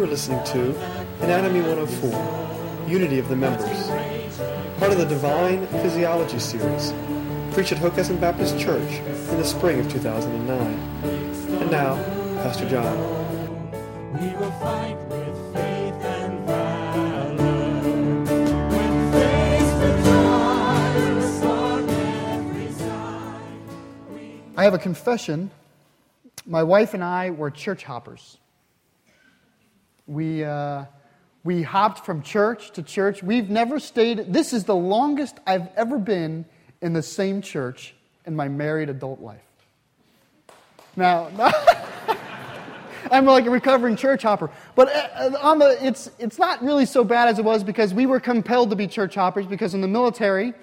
You are listening to Anatomy 104 Unity of the Members, part of the Divine Physiology series, preached at Hockessin Baptist Church in the spring of 2009. And now, Pastor John. We will fight with faith and valor. With faith victorious on every side. I have a confession. My wife and I were church hoppers. We, uh, we hopped from church to church. We've never stayed, this is the longest I've ever been in the same church in my married adult life. Now, I'm like a recovering church hopper. But uh, on the, it's, it's not really so bad as it was because we were compelled to be church hoppers because in the military,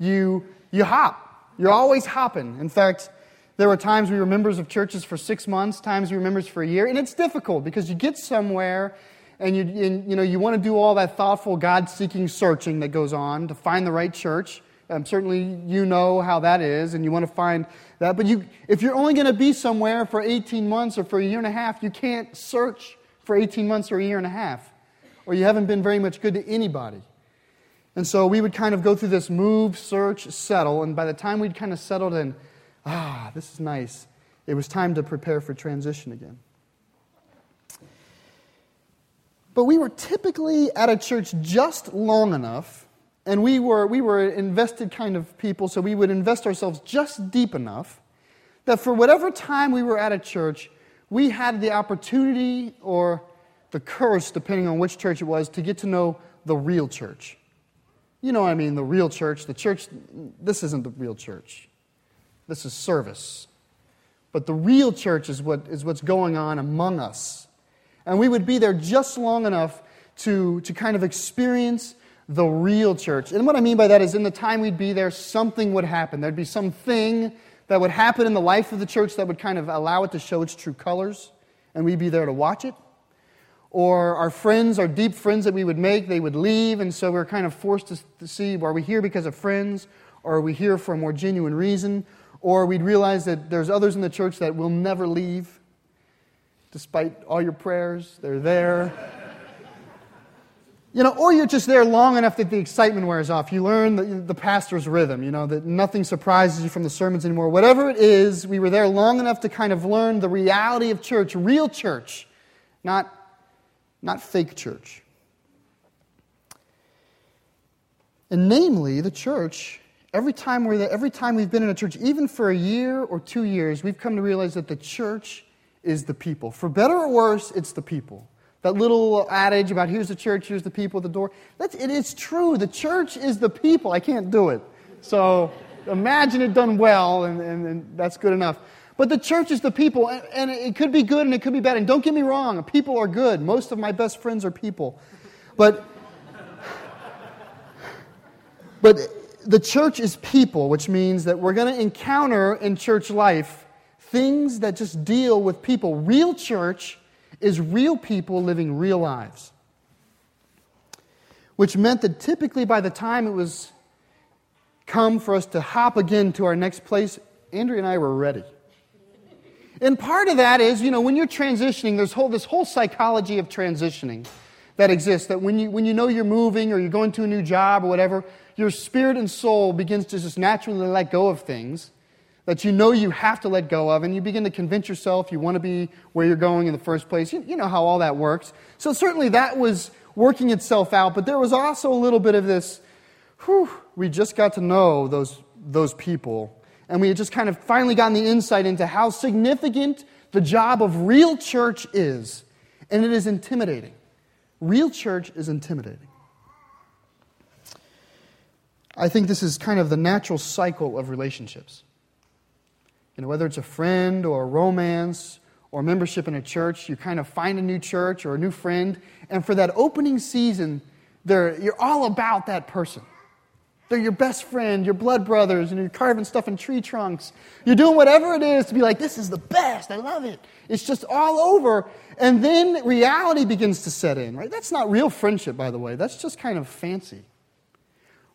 you, you hop. You're always hopping. In fact, there were times we were members of churches for six months, times we were members for a year, and it's difficult because you get somewhere and you, and, you, know, you want to do all that thoughtful, God seeking searching that goes on to find the right church. Um, certainly, you know how that is, and you want to find that. But you, if you're only going to be somewhere for 18 months or for a year and a half, you can't search for 18 months or a year and a half, or you haven't been very much good to anybody. And so we would kind of go through this move, search, settle, and by the time we'd kind of settled in, ah, this is nice, it was time to prepare for transition again. But we were typically at a church just long enough, and we were, we were invested kind of people, so we would invest ourselves just deep enough that for whatever time we were at a church, we had the opportunity or the curse, depending on which church it was, to get to know the real church. You know I mean, the real church. The church, this isn't the real church. This is service. But the real church is, what, is what's going on among us. And we would be there just long enough to, to kind of experience the real church. And what I mean by that is, in the time we'd be there, something would happen. There'd be something that would happen in the life of the church that would kind of allow it to show its true colors, and we'd be there to watch it. Or our friends, our deep friends that we would make, they would leave, and so we we're kind of forced to see are we here because of friends, or are we here for a more genuine reason? Or we'd realize that there's others in the church that will never leave, despite all your prayers, they're there. You know, or you're just there long enough that the excitement wears off. You learn the, the pastor's rhythm, you know, that nothing surprises you from the sermons anymore. Whatever it is, we were there long enough to kind of learn the reality of church, real church, not, not fake church. And namely, the church, every time, we're there, every time we've been in a church, even for a year or two years, we've come to realize that the church is the people. For better or worse, it's the people. That little adage about here's the church, here's the people at the door. That's, it is true. The church is the people. I can't do it. So imagine it done well, and, and, and that's good enough. But the church is the people, and, and it could be good and it could be bad. And don't get me wrong, people are good. Most of my best friends are people. But, but the church is people, which means that we're going to encounter in church life things that just deal with people. Real church is real people living real lives. Which meant that typically by the time it was come for us to hop again to our next place, Andrea and I were ready. And part of that is, you know, when you're transitioning, there's whole, this whole psychology of transitioning that exists. That when you, when you know you're moving or you're going to a new job or whatever, your spirit and soul begins to just naturally let go of things that you know you have to let go of, and you begin to convince yourself you want to be where you're going in the first place. You, you know how all that works. So, certainly that was working itself out, but there was also a little bit of this whew, we just got to know those, those people, and we had just kind of finally gotten the insight into how significant the job of real church is. And it is intimidating. Real church is intimidating. I think this is kind of the natural cycle of relationships. You know, whether it's a friend or a romance or membership in a church, you kind of find a new church or a new friend, and for that opening season, they're, you're all about that person. They're your best friend, your blood brothers, and you're carving stuff in tree trunks. You're doing whatever it is to be like, this is the best. I love it. It's just all over. And then reality begins to set in, right? That's not real friendship, by the way. That's just kind of fancy.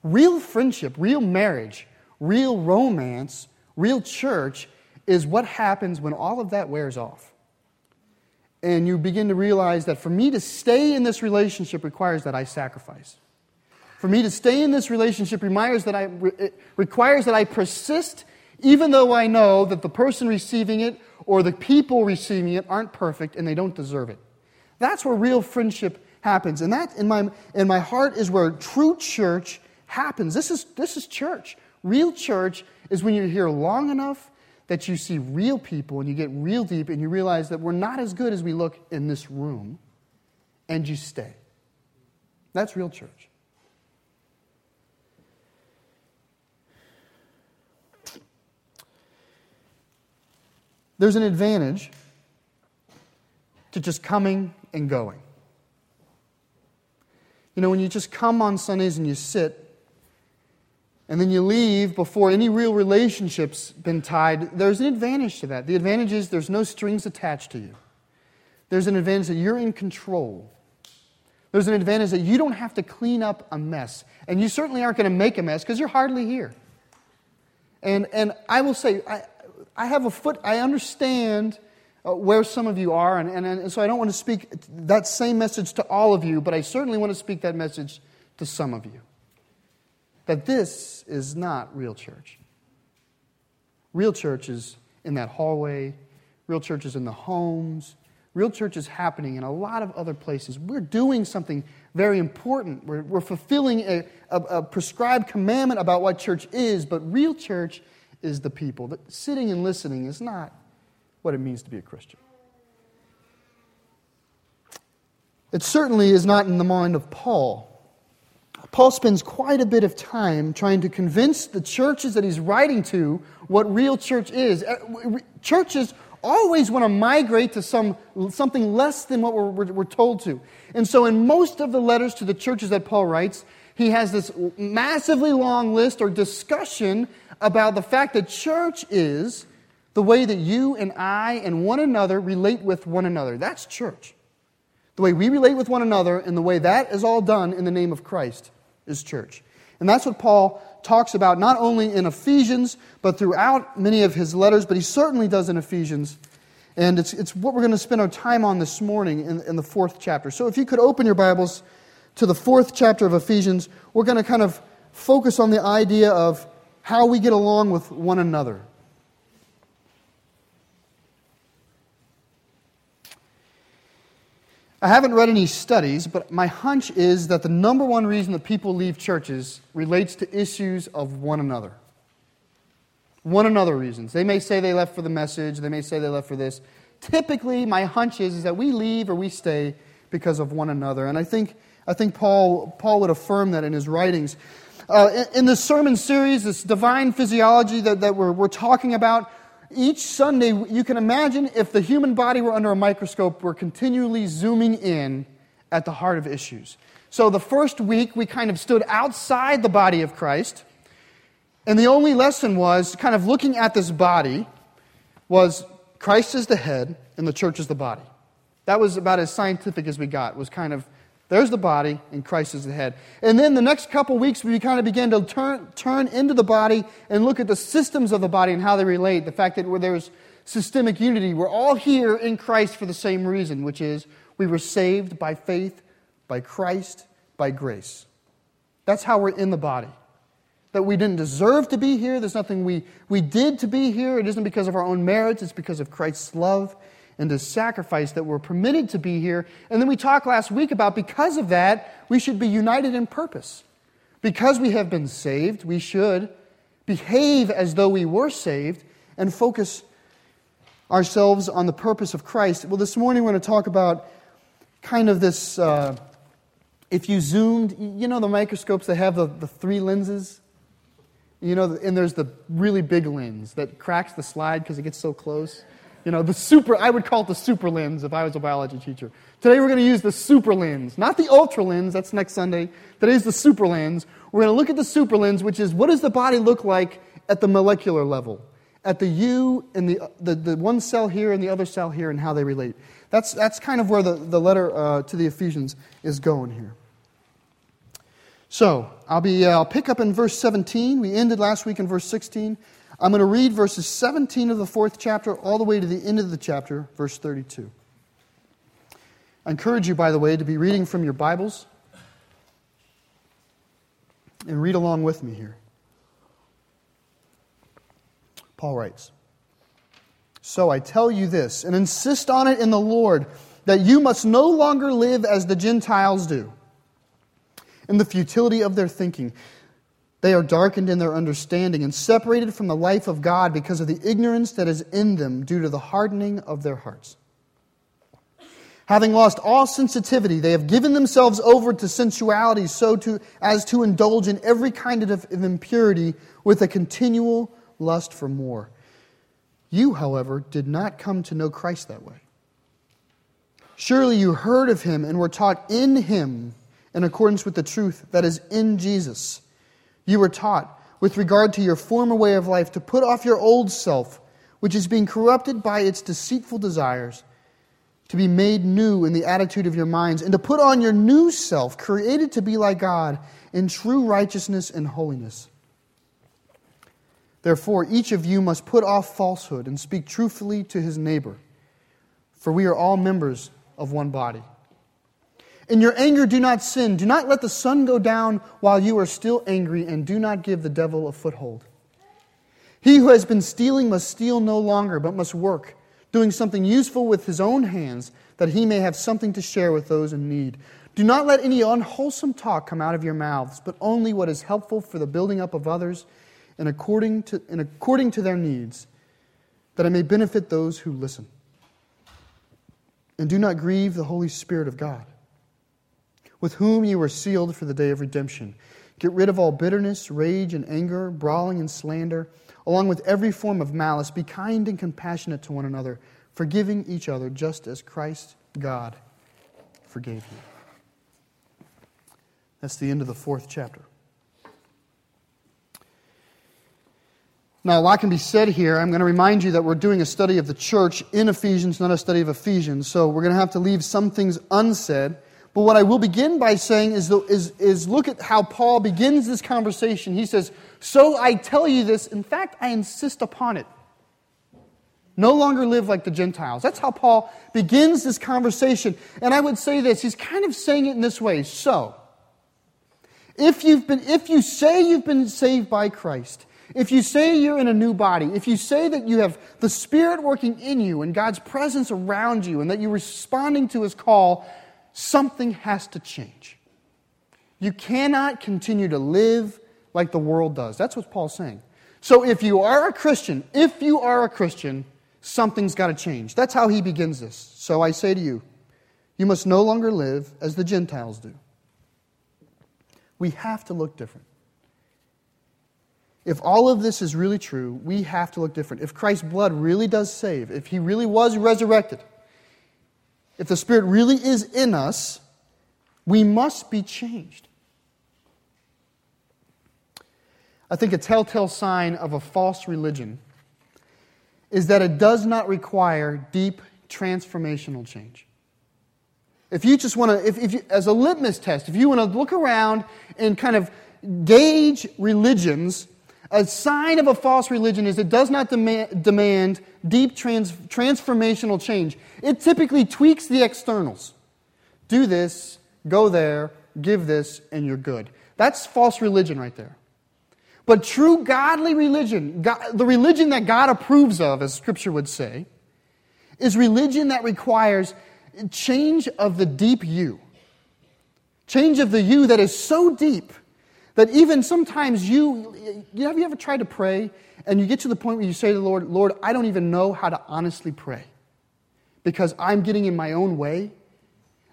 Real friendship, real marriage, real romance, real church is what happens when all of that wears off. and you begin to realize that for me to stay in this relationship requires that I sacrifice. For me to stay in this relationship requires that I, requires that I persist, even though I know that the person receiving it or the people receiving it aren't perfect and they don't deserve it. That's where real friendship happens. And that, in my, in my heart, is where true church happens. This is, this is church. Real church is when you're here long enough that you see real people and you get real deep and you realize that we're not as good as we look in this room and you stay. That's real church. There's an advantage to just coming and going. You know, when you just come on Sundays and you sit, and then you leave before any real relationship's been tied, there's an advantage to that. The advantage is there's no strings attached to you. There's an advantage that you're in control. There's an advantage that you don't have to clean up a mess. And you certainly aren't going to make a mess because you're hardly here. And, and I will say, I, I have a foot, I understand uh, where some of you are, and, and, and so I don't want to speak that same message to all of you, but I certainly want to speak that message to some of you. That this is not real church. Real church is in that hallway, real church is in the homes, real church is happening in a lot of other places. We're doing something very important. We're, we're fulfilling a, a, a prescribed commandment about what church is, but real church is the people. That sitting and listening is not what it means to be a Christian. It certainly is not in the mind of Paul. Paul spends quite a bit of time trying to convince the churches that he's writing to what real church is. Uh, churches always want to migrate to some, something less than what we're, we're, we're told to. And so, in most of the letters to the churches that Paul writes, he has this massively long list or discussion about the fact that church is the way that you and I and one another relate with one another. That's church. The way we relate with one another and the way that is all done in the name of Christ is church. And that's what Paul talks about not only in Ephesians, but throughout many of his letters, but he certainly does in Ephesians. And it's, it's what we're going to spend our time on this morning in, in the fourth chapter. So if you could open your Bibles to the fourth chapter of Ephesians, we're going to kind of focus on the idea of how we get along with one another. I haven't read any studies, but my hunch is that the number one reason that people leave churches relates to issues of one another. One another reasons. They may say they left for the message, they may say they left for this. Typically, my hunch is, is that we leave or we stay because of one another. And I think, I think Paul, Paul would affirm that in his writings. Uh, in, in this sermon series, this divine physiology that, that we're, we're talking about, each Sunday, you can imagine if the human body were under a microscope, we're continually zooming in at the heart of issues. So the first week, we kind of stood outside the body of Christ. And the only lesson was kind of looking at this body was Christ is the head and the church is the body. That was about as scientific as we got, was kind of there's the body, and Christ is the head. And then the next couple weeks, we kind of begin to turn, turn into the body and look at the systems of the body and how they relate. The fact that there's systemic unity, we're all here in Christ for the same reason, which is we were saved by faith, by Christ, by grace. That's how we're in the body. That we didn't deserve to be here. There's nothing we, we did to be here. It isn't because of our own merits, it's because of Christ's love and the sacrifice that we're permitted to be here. And then we talked last week about because of that, we should be united in purpose. Because we have been saved, we should behave as though we were saved and focus ourselves on the purpose of Christ. Well, this morning we're going to talk about kind of this. Uh, if you zoomed, you know the microscopes that have the, the three lenses? You know, and there's the really big lens that cracks the slide because it gets so close. You know, the super, I would call it the super lens if I was a biology teacher. Today we're going to use the super lens, not the ultra lens, that's next Sunday. Today's the super lens. We're going to look at the super lens, which is what does the body look like at the molecular level? At the U and the, the, the one cell here and the other cell here and how they relate. That's, that's kind of where the, the letter uh, to the Ephesians is going here. So, I'll, be, uh, I'll pick up in verse 17. We ended last week in verse 16. I'm going to read verses 17 of the fourth chapter all the way to the end of the chapter, verse 32. I encourage you, by the way, to be reading from your Bibles and read along with me here. Paul writes So I tell you this, and insist on it in the Lord, that you must no longer live as the Gentiles do, in the futility of their thinking. They are darkened in their understanding and separated from the life of God because of the ignorance that is in them due to the hardening of their hearts. Having lost all sensitivity, they have given themselves over to sensuality so to, as to indulge in every kind of, of impurity with a continual lust for more. You, however, did not come to know Christ that way. Surely you heard of him and were taught in him in accordance with the truth that is in Jesus. You were taught, with regard to your former way of life, to put off your old self, which is being corrupted by its deceitful desires, to be made new in the attitude of your minds, and to put on your new self, created to be like God in true righteousness and holiness. Therefore, each of you must put off falsehood and speak truthfully to his neighbor, for we are all members of one body. In your anger, do not sin. Do not let the sun go down while you are still angry, and do not give the devil a foothold. He who has been stealing must steal no longer, but must work, doing something useful with his own hands, that he may have something to share with those in need. Do not let any unwholesome talk come out of your mouths, but only what is helpful for the building up of others and according to, and according to their needs, that it may benefit those who listen. And do not grieve the Holy Spirit of God with whom you were sealed for the day of redemption. Get rid of all bitterness, rage, and anger, brawling and slander, along with every form of malice. Be kind and compassionate to one another, forgiving each other, just as Christ God forgave you. That's the end of the fourth chapter. Now, a lot can be said here. I'm going to remind you that we're doing a study of the church in Ephesians, not a study of Ephesians. So we're going to have to leave some things unsaid. But what I will begin by saying is, is, is look at how Paul begins this conversation. He says, So I tell you this. In fact, I insist upon it. No longer live like the Gentiles. That's how Paul begins this conversation. And I would say this he's kind of saying it in this way. So, if, you've been, if you say you've been saved by Christ, if you say you're in a new body, if you say that you have the Spirit working in you and God's presence around you and that you're responding to His call, something has to change. You cannot continue to live like the world does. That's what Paul's saying. So if you are a Christian, if you are a Christian, something's got to change. That's how he begins this. So I say to you, you must no longer live as the Gentiles do. We have to look different. If all of this is really true, we have to look different. If Christ's blood really does save, if he really was resurrected, if the Spirit really is in us, we must be changed. I think a telltale sign of a false religion is that it does not require deep transformational change. If you just want to, if, if you, as a litmus test, if you want to look around and kind of gauge religions, a sign of a false religion is it does not demand, demand deep trans, transformational change. It typically tweaks the externals. Do this, go there, give this, and you're good. That's false religion right there. But true godly religion, God, the religion that God approves of, as Scripture would say, is religion that requires change of the deep you. Change of the you that is so deep that even sometimes you, you have you ever tried to pray and you get to the point where you say to the Lord, Lord, I don't even know how to honestly pray because I'm getting in my own way?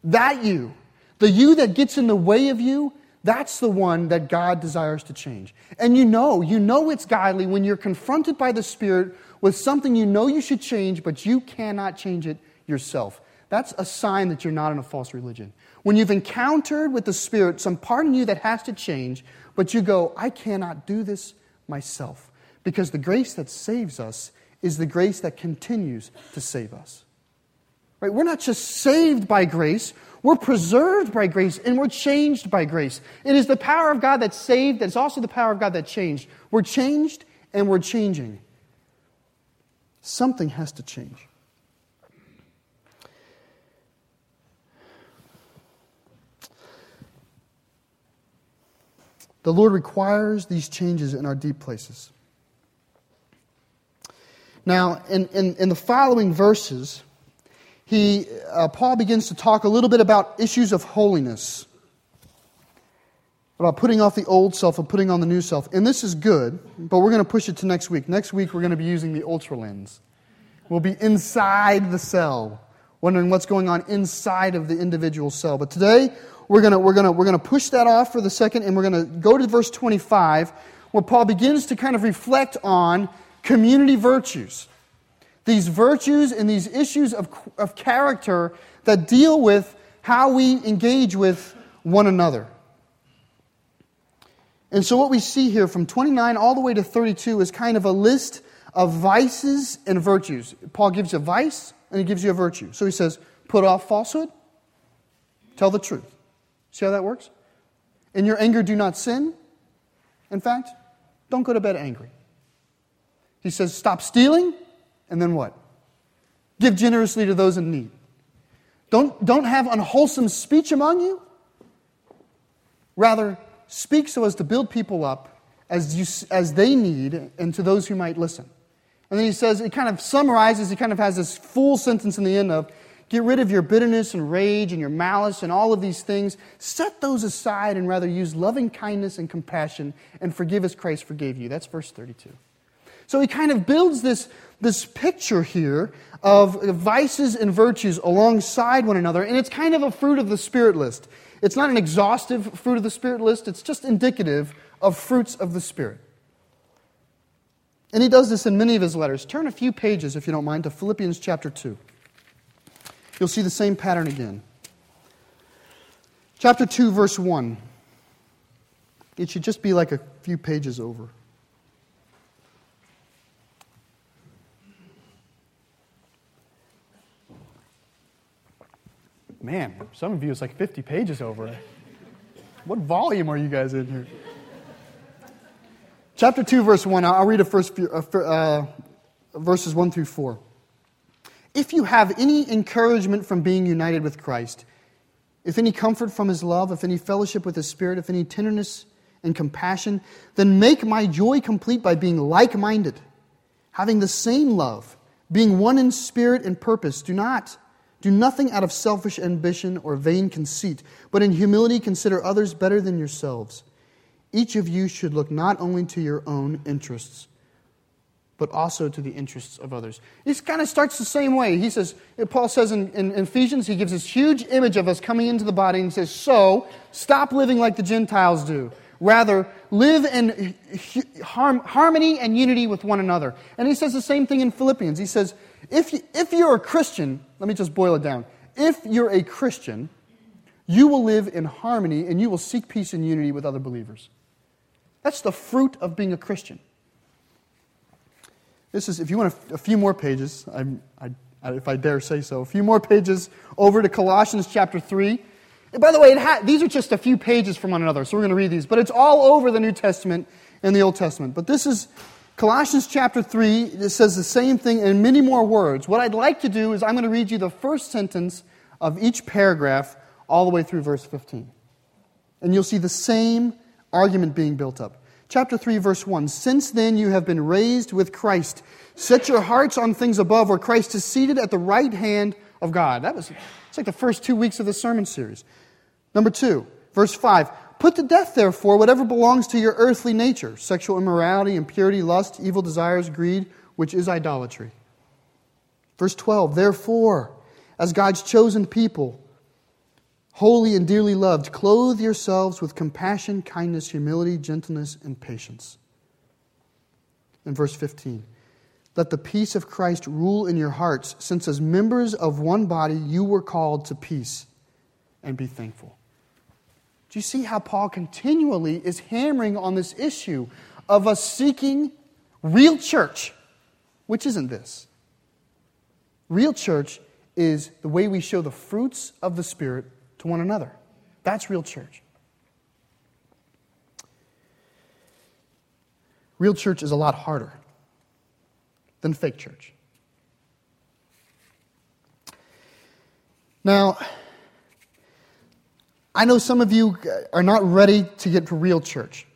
That you, the you that gets in the way of you, that's the one that God desires to change. And you know, you know it's godly when you're confronted by the Spirit with something you know you should change, but you cannot change it yourself. That's a sign that you're not in a false religion. When you've encountered with the Spirit some part in you that has to change, but you go, I cannot do this myself. Because the grace that saves us is the grace that continues to save us. Right? We're not just saved by grace, we're preserved by grace and we're changed by grace. It is the power of God that saved, that's also the power of God that changed. We're changed and we're changing. Something has to change. The Lord requires these changes in our deep places. Now, in, in, in the following verses, he, uh, Paul begins to talk a little bit about issues of holiness, about putting off the old self and putting on the new self. And this is good, but we're going to push it to next week. Next week, we're going to be using the ultra lens. We'll be inside the cell, wondering what's going on inside of the individual cell. But today, we're going to, we're to, we're to push that off for the second, and we're going to go to verse 25, where Paul begins to kind of reflect on community virtues. These virtues and these issues of, of character that deal with how we engage with one another. And so, what we see here from 29 all the way to 32 is kind of a list of vices and virtues. Paul gives a vice and he gives you a virtue. So he says, put off falsehood, tell the truth. See how that works? In your anger, do not sin. In fact, don't go to bed angry. He says, stop stealing, and then what? Give generously to those in need. Don't, don't have unwholesome speech among you. Rather, speak so as to build people up as, you, as they need and to those who might listen. And then he says, it kind of summarizes, he kind of has this full sentence in the end of, get rid of your bitterness and rage and your malice and all of these things. Set those aside and rather use loving kindness and compassion and forgive as Christ forgave you. That's verse 32. So he kind of builds this, this picture here of vices and virtues alongside one another, and it's kind of a fruit of the Spirit list. It's not an exhaustive fruit of the Spirit list, it's just indicative of fruits of the Spirit. And he does this in many of his letters. Turn a few pages, if you don't mind, to Philippians chapter 2. You'll see the same pattern again. Chapter 2, verse 1. It should just be like a few pages over. Man, some of you it's like 50 pages over. What volume are you guys in here? Chapter 2, verse 1. I'll read a first few, uh, uh, verses 1 through 4. If you have any encouragement from being united with Christ, if any comfort from his love, if any fellowship with his spirit, if any tenderness and compassion, then make my joy complete by being like minded, having the same love, being one in spirit and purpose. Do not do nothing out of selfish ambition or vain conceit, but in humility consider others better than yourselves. Each of you should look not only to your own interests, but also to the interests of others. This kind of starts the same way. He says, Paul says in, in, in, Ephesians, he gives this huge image of us coming into the body and he says, So, stop living like the Gentiles do. Rather, live in harmony and unity with one another. And he says the same thing in Philippians. He says, if, you, if you're a Christian, let me just boil it down. If you're a Christian, you will live in harmony and you will seek peace and unity with other believers. That's the fruit of being a Christian. This is, if you want a, a few more pages, I, I, if I dare say so, a few more pages over to Colossians chapter 3. And by the way, ha- these are just a few pages from one another, so we're going to read these. But it's all over the New Testament and the Old Testament. But this is Colossians chapter 3. It says the same thing in many more words. What I'd like to do is I'm going to read you the first sentence of each paragraph all the way through verse 15. And you'll see the same argument being built up. Chapter 3, verse 1 Since then you have been raised with Christ. Set your hearts on things above, where Christ is seated at the right hand of God. That was it's like the first two weeks of the sermon series. Number two, verse 5 Put to death, therefore, whatever belongs to your earthly nature sexual immorality, impurity, lust, evil desires, greed, which is idolatry. Verse 12 Therefore, as God's chosen people, holy and dearly loved, clothe yourselves with compassion, kindness, humility, gentleness, and patience. In verse 15, let the peace of Christ rule in your hearts, since as members of one body you were called to peace, and be thankful. Do you see how Paul continually is hammering on this issue of us seeking real church, which isn't this? Real church is the way we show the fruits of the Spirit to one another. That's real church. Real church is a lot harder than fake church. Now, I know some of you are not ready to get to real church.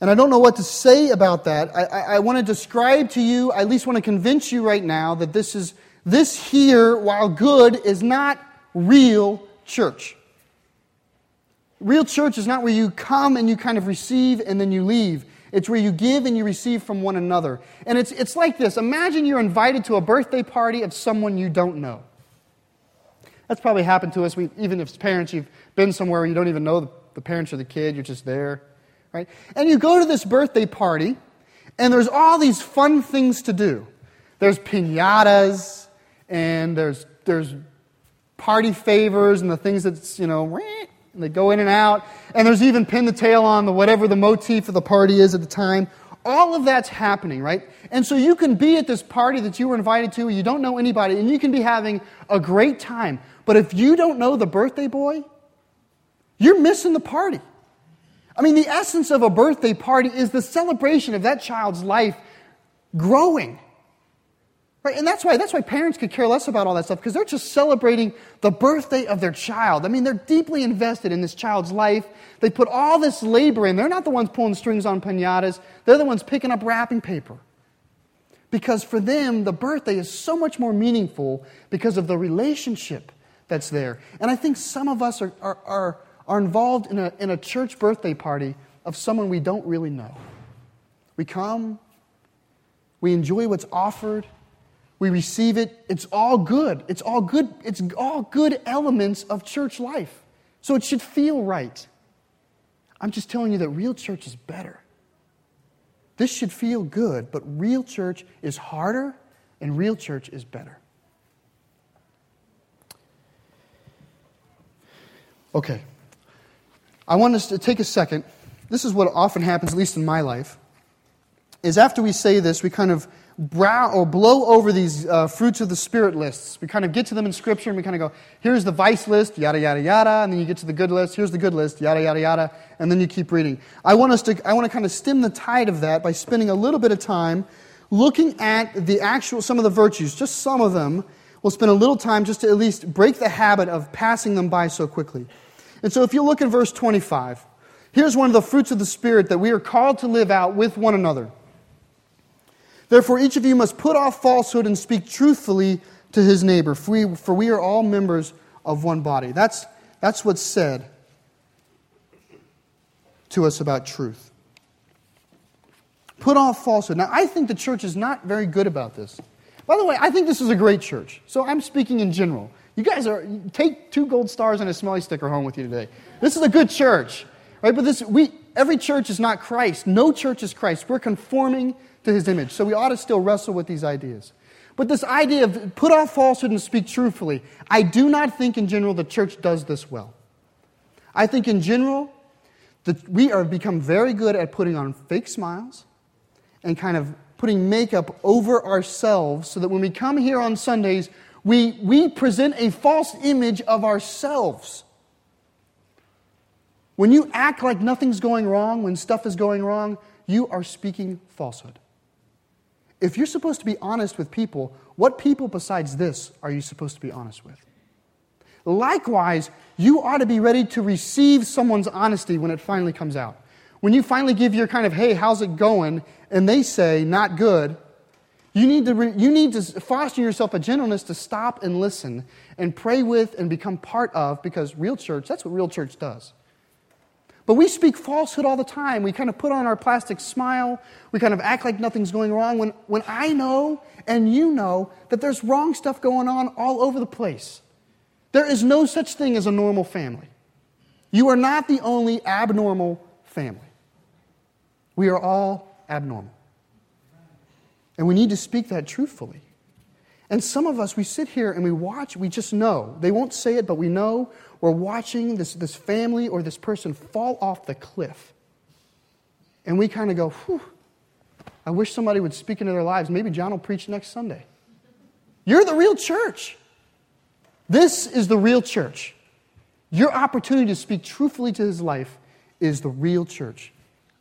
And I don't know what to say about that. I, I, I want to describe to you, I at least want to convince you right now that this is this here, while good, is not real church. Real church is not where you come and you kind of receive and then you leave. It's where you give and you receive from one another. And it's, it's like this Imagine you're invited to a birthday party of someone you don't know. That's probably happened to us. We, even if it's parents, you've been somewhere where you don't even know the, the parents or the kid, you're just there, right? And you go to this birthday party, and there's all these fun things to do. There's pinatas, and there's, there's party favors, and the things that's, you know, and they go in and out. And there's even pin the tail on the whatever the motif of the party is at the time. All of that's happening, right? And so you can be at this party that you were invited to, you don't know anybody, and you can be having a great time. But if you don't know the birthday boy, you're missing the party. I mean, the essence of a birthday party is the celebration of that child's life growing. Right? And that's why, that's why parents could care less about all that stuff, because they're just celebrating the birthday of their child. I mean, they're deeply invested in this child's life. They put all this labor in. They're not the ones pulling strings on pinatas, they're the ones picking up wrapping paper. Because for them, the birthday is so much more meaningful because of the relationship that's there. And I think some of us are, are, are, are involved in a, in a church birthday party of someone we don't really know. We come, we enjoy what's offered, we receive it. It's all good. It's all good. It's all good elements of church life. So it should feel right. I'm just telling you that real church is better. This should feel good, but real church is harder and real church is better. Okay. I want us to take a second. This is what often happens, at least in my life, is after we say this, we kind of brow or blow over these uh, fruits of the spirit lists. We kind of get to them in scripture and we kind of go, here's the vice list, yada yada yada, and then you get to the good list, here's the good list, yada yada yada, and then you keep reading. I want us to I want to kind of stem the tide of that by spending a little bit of time looking at the actual some of the virtues, just some of them. We'll spend a little time just to at least break the habit of passing them by so quickly. And so if you look in verse 25, here's one of the fruits of the spirit that we are called to live out with one another. Therefore, each of you must put off falsehood and speak truthfully to his neighbor, for we, for we are all members of one body. That's, that's what's said to us about truth. Put off falsehood. Now, I think the church is not very good about this. By the way, I think this is a great church. So I'm speaking in general. You guys are take two gold stars and a smelly sticker home with you today. This is a good church, right? But this we every church is not Christ. No church is Christ. We're conforming to his image. So we ought to still wrestle with these ideas. But this idea of put off falsehood and speak truthfully, I do not think in general the church does this well. I think in general that we have become very good at putting on fake smiles and kind of putting makeup over ourselves so that when we come here on Sundays, we, we present a false image of ourselves. When you act like nothing's going wrong, when stuff is going wrong, you are speaking falsehood. If you're supposed to be honest with people, what people besides this are you supposed to be honest with? Likewise, you ought to be ready to receive someone's honesty when it finally comes out. When you finally give your kind of, hey, how's it going? And they say, not good, you need, to re- you need to foster yourself a gentleness to stop and listen and pray with and become part of because real church, that's what real church does. But we speak falsehood all the time. We kind of put on our plastic smile. We kind of act like nothing's going wrong when, when I know and you know that there's wrong stuff going on all over the place. There is no such thing as a normal family. You are not the only abnormal family. We are all abnormal. And we need to speak that truthfully. And some of us, we sit here and we watch, we just know. They won't say it, but we know we're watching this, this family or this person fall off the cliff. And we kind of go, whew, I wish somebody would speak into their lives. Maybe John will preach next Sunday. You're the real church. This is the real church. Your opportunity to speak truthfully to his life is the real church.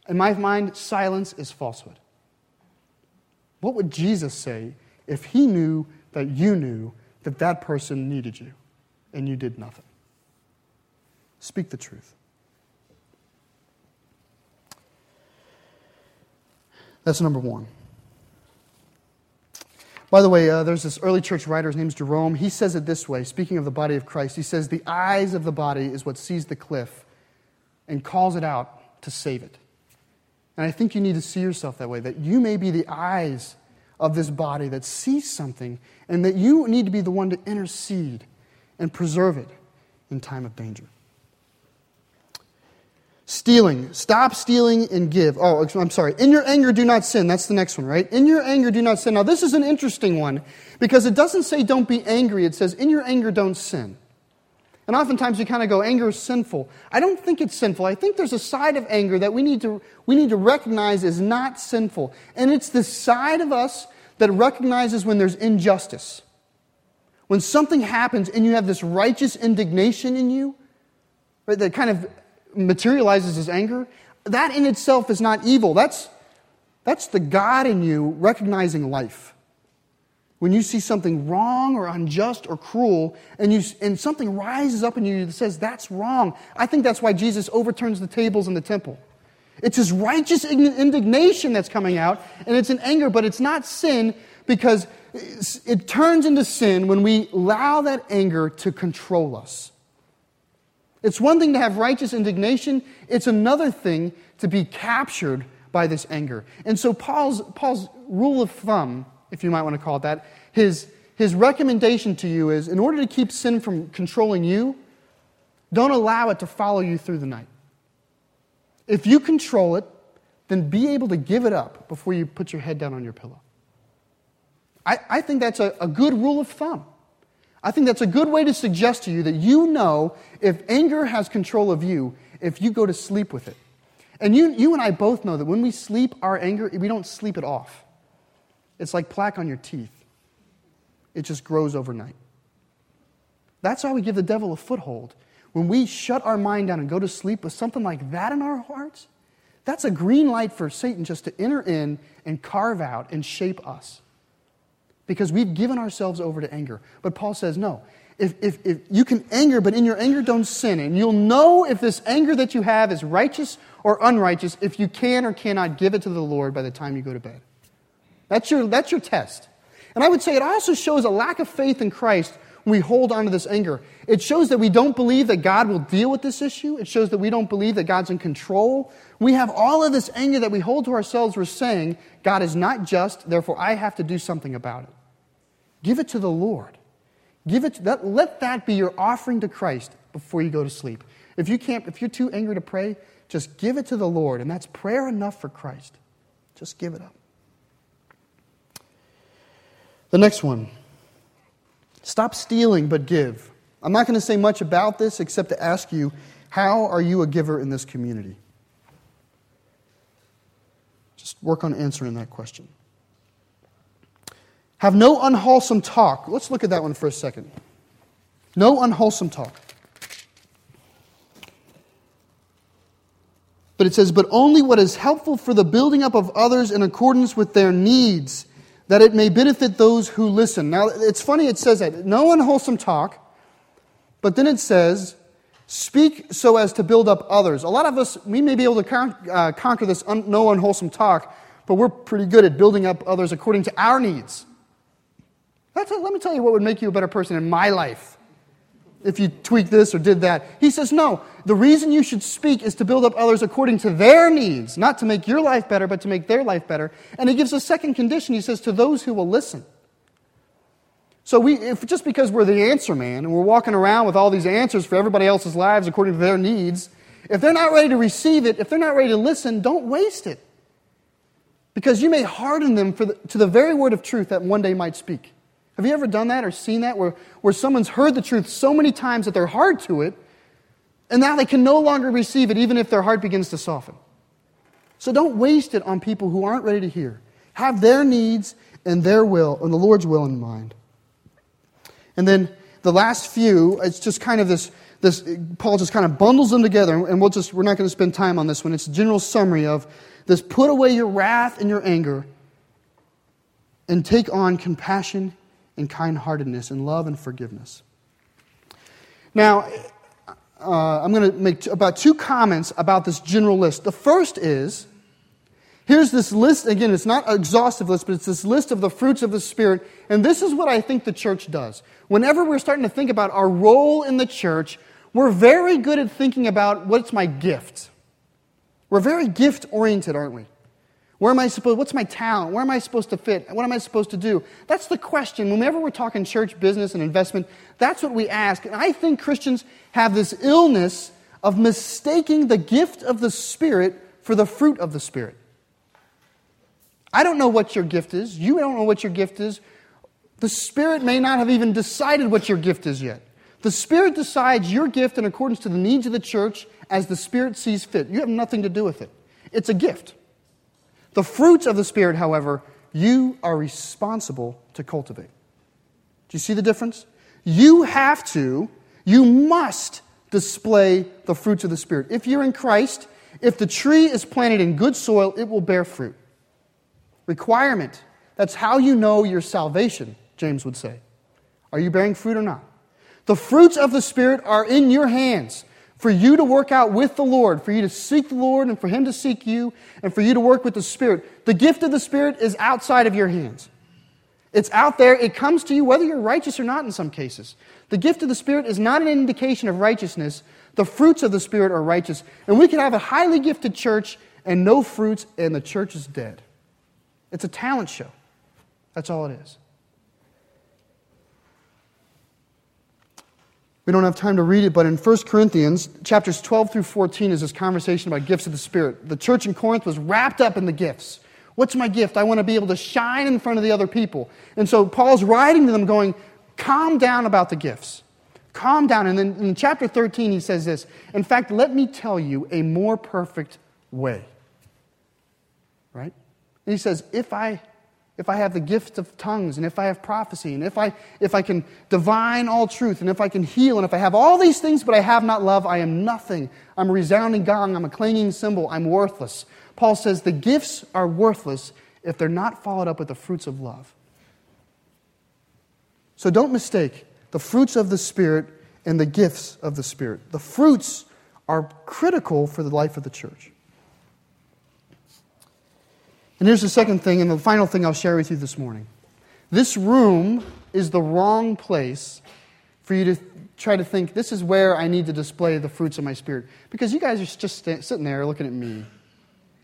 In my mind, silence is falsehood. What would Jesus say if he knew that you knew that that person needed you and you did nothing? Speak the truth. That's number one. By the way, uh, there's this early church writer, his name's Jerome. He says it this way, speaking of the body of Christ. He says, The eyes of the body is what sees the cliff and calls it out to save it. And I think you need to see yourself that way, that you may be the eyes of this body that sees something, and that you need to be the one to intercede and preserve it in time of danger. Stealing. Stop stealing and give. Oh, I'm sorry. In your anger, do not sin. That's the next one, right? In your anger, do not sin. Now, this is an interesting one because it doesn't say don't be angry. It says in your anger, don't sin. And oftentimes we kind of go, anger is sinful. I don't think it's sinful. I think there's a side of anger that we need to, we need to recognize is not sinful. And it's the side of us that recognizes when there's injustice. When something happens and you have this righteous indignation in you, right, that kind of materializes as anger, that in itself is not evil. That's, that's the God in you recognizing life. When you see something wrong or unjust or cruel, and, you, and something rises up in you that says, that's wrong. I think that's why Jesus overturns the tables in the temple. It's his righteous indignation that's coming out, and it's an anger, but it's not sin because it turns into sin when we allow that anger to control us. It's one thing to have righteous indignation, it's another thing to be captured by this anger. And so, Paul's, Paul's rule of thumb, if you might want to call it that, his, his recommendation to you is in order to keep sin from controlling you, don't allow it to follow you through the night. If you control it, then be able to give it up before you put your head down on your pillow. I, I think that's a, a good rule of thumb. I think that's a good way to suggest to you that you know if anger has control of you, if you go to sleep with it. And you, you and I both know that when we sleep our anger, we don't sleep it off. It's like plaque on your teeth, it just grows overnight. That's why we give the devil a foothold. When we shut our mind down and go to sleep with something like that in our hearts, that's a green light for Satan just to enter in and carve out and shape us. Because we've given ourselves over to anger. But Paul says, no. If, if, if you can anger, but in your anger don't sin. And you'll know if this anger that you have is righteous or unrighteous if you can or cannot give it to the Lord by the time you go to bed. That's your, that's your test. And I would say it also shows a lack of faith in Christ we hold on to this anger. It shows that we don't believe that God will deal with this issue. It shows that we don't believe that God's in control. We have all of this anger that we hold to ourselves. We're saying, God is not just, therefore I have to do something about it. Give it to the Lord. Give it that, let that be your offering to Christ before you go to sleep. If you can't, if you're too angry to pray, just give it to the Lord, and that's prayer enough for Christ. Just give it up. The next one. Stop stealing, but give. I'm not going to say much about this except to ask you how are you a giver in this community? Just work on answering that question. Have no unwholesome talk. Let's look at that one for a second. No unwholesome talk. But it says, but only what is helpful for the building up of others in accordance with their needs that it may benefit those who listen. Now, it's funny it says that. No unwholesome talk, but then it says, speak so as to build up others. A lot of us, we may be able to con- uh, conquer this un- no unwholesome talk, but we're pretty good at building up others according to our needs. That's, let me tell you what would make you a better person in my life if you tweak this or did that. He says, no, the reason you should speak is to build up others according to their needs, not to make your life better, but to make their life better. And he gives a second condition. He says, to those who will listen. So we, if just because we're the answer man and we're walking around with all these answers for everybody else's lives according to their needs, if they're not ready to receive it, if they're not ready to listen, don't waste it. Because you may harden them the, to the very word of truth that one day might speak. Have you ever done that or seen that where, where someone's heard the truth so many times that they're hard to it, and now they can no longer receive it even if their heart begins to soften? So don't waste it on people who aren't ready to hear. Have their needs and their will and the Lord's will in mind. And then the last few, it's just kind of this, this Paul just kind of bundles them together, and we'll just, we're not going to spend time on this one. It's a general summary of this put away your wrath and your anger and take on compassion and kind heartedness and love and forgiveness. Now, uh, I'm going to make about two comments about this general list. The first is Here's this list. Again, it's not an exhaustive list, but it's this list of the fruits of the Spirit. And this is what I think the church does. Whenever we're starting to think about our role in the church, we're very good at thinking about what's my gift. We're very gift oriented, aren't we? Where am I supposed, what's my talent? Where am I supposed to fit? What am I supposed to do? That's the question. Whenever we're talking church business and investment, that's what we ask. And I think Christians have this illness of mistaking the gift of the Spirit for the fruit of the Spirit. I don't know what your gift is. You don't know what your gift is. The Spirit may not have even decided what your gift is yet. The Spirit decides your gift in accordance to the needs of the church as the Spirit sees fit. You have nothing to do with it. It's a gift. The fruits of the Spirit, however, you are responsible to cultivate. Do you see the difference? You have to, you must display the fruits of the Spirit. If you're in Christ, if the tree is planted in good soil, it will bear fruit. Requirement. That's how you know your salvation, James would say. Are you bearing fruit or not? The fruits of the Spirit are in your hands for you to work out with the Lord, for you to seek the Lord and for Him to seek you, and for you to work with the Spirit. The gift of the Spirit is outside of your hands. It's out there. It comes to you whether you're righteous or not in some cases. The gift of the Spirit is not an indication of righteousness. The fruits of the Spirit are righteous. And we can have a highly gifted church and no fruits, and the church is dead. It's a talent show. That's all it is. We don't have time to read it, but in 1 Corinthians, chapters 12 through 14, is this conversation about gifts of the Spirit. The church in Corinth was wrapped up in the gifts. What's my gift? I want to be able to shine in front of the other people. And so Paul's writing to them, going, calm down about the gifts. Calm down. And then in chapter 13, he says this In fact, let me tell you a more perfect way. Right? And he says, if I if I have the gift of tongues, and if I have prophecy, and if I, if I can divine all truth, and if I can heal, and if I have all these things, but I have not love, I am nothing. I'm a resounding gong, I'm a clanging cymbal, I'm worthless. Paul says the gifts are worthless if they're not followed up with the fruits of love. So don't mistake the fruits of the Spirit and the gifts of the Spirit. The fruits are critical for the life of the church. And here's the second thing, and the final thing I'll share with you this morning. This room is the wrong place for you to try to think, this is where I need to display the fruits of my spirit. Because you guys are just sitting there looking at me.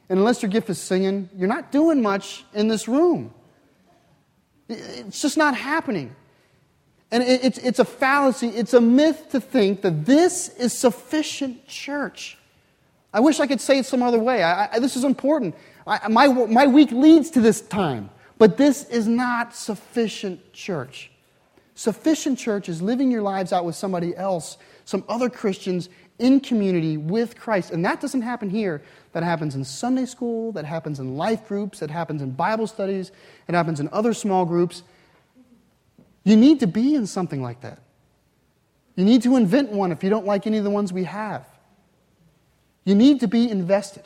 And unless your gift is singing, you're not doing much in this room. It's just not happening. And it's, it's a fallacy, it's a myth to think that this is sufficient church. I wish I could say it some other way. I, I, this is important. I, my, my week leads to this time, but this is not sufficient church. Sufficient church is living your lives out with somebody else, some other Christians in community with Christ. And that doesn't happen here. That happens in Sunday school, that happens in life groups, that happens in Bible studies, it happens in other small groups. You need to be in something like that. You need to invent one if you don't like any of the ones we have. You need to be invested.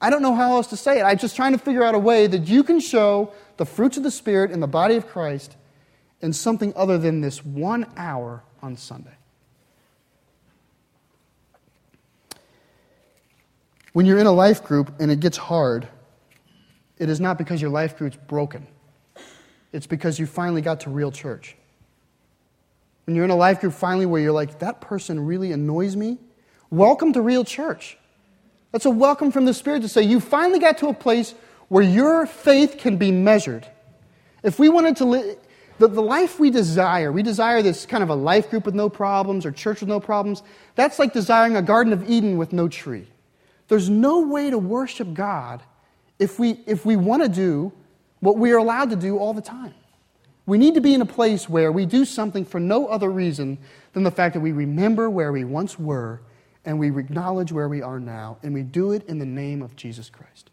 I don't know how else to say it. I'm just trying to figure out a way that you can show the fruits of the Spirit in the body of Christ in something other than this one hour on Sunday. When you're in a life group and it gets hard, it is not because your life group's broken. It's because you finally got to real church. When you're in a life group finally where you're like, that person really annoys me, welcome to real church. That's a welcome from the Spirit to say, you finally got to a place where your faith can be measured. If we wanted to live, the, the life we desire, we desire this kind of a life group with no problems or church with no problems. That's like desiring a Garden of Eden with no tree. There's no way to worship God if we, if we want to do what we are allowed to do all the time. We need to be in a place where we do something for no other reason than the fact that we remember where we once were and we acknowledge where we are now, and we do it in the name of Jesus Christ.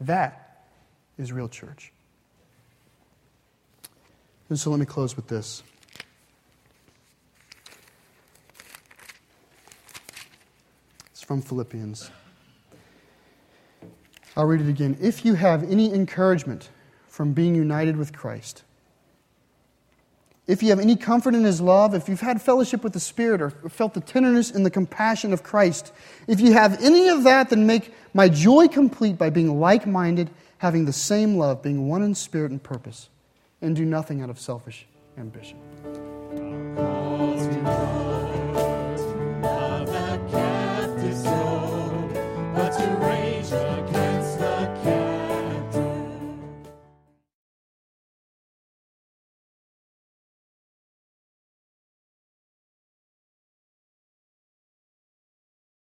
That is real church. And so let me close with this. It's from Philippians. I'll read it again. If you have any encouragement from being united with Christ, if you have any comfort in his love, if you've had fellowship with the Spirit or felt the tenderness and the compassion of Christ, if you have any of that, then make my joy complete by being like minded, having the same love, being one in spirit and purpose, and do nothing out of selfish ambition.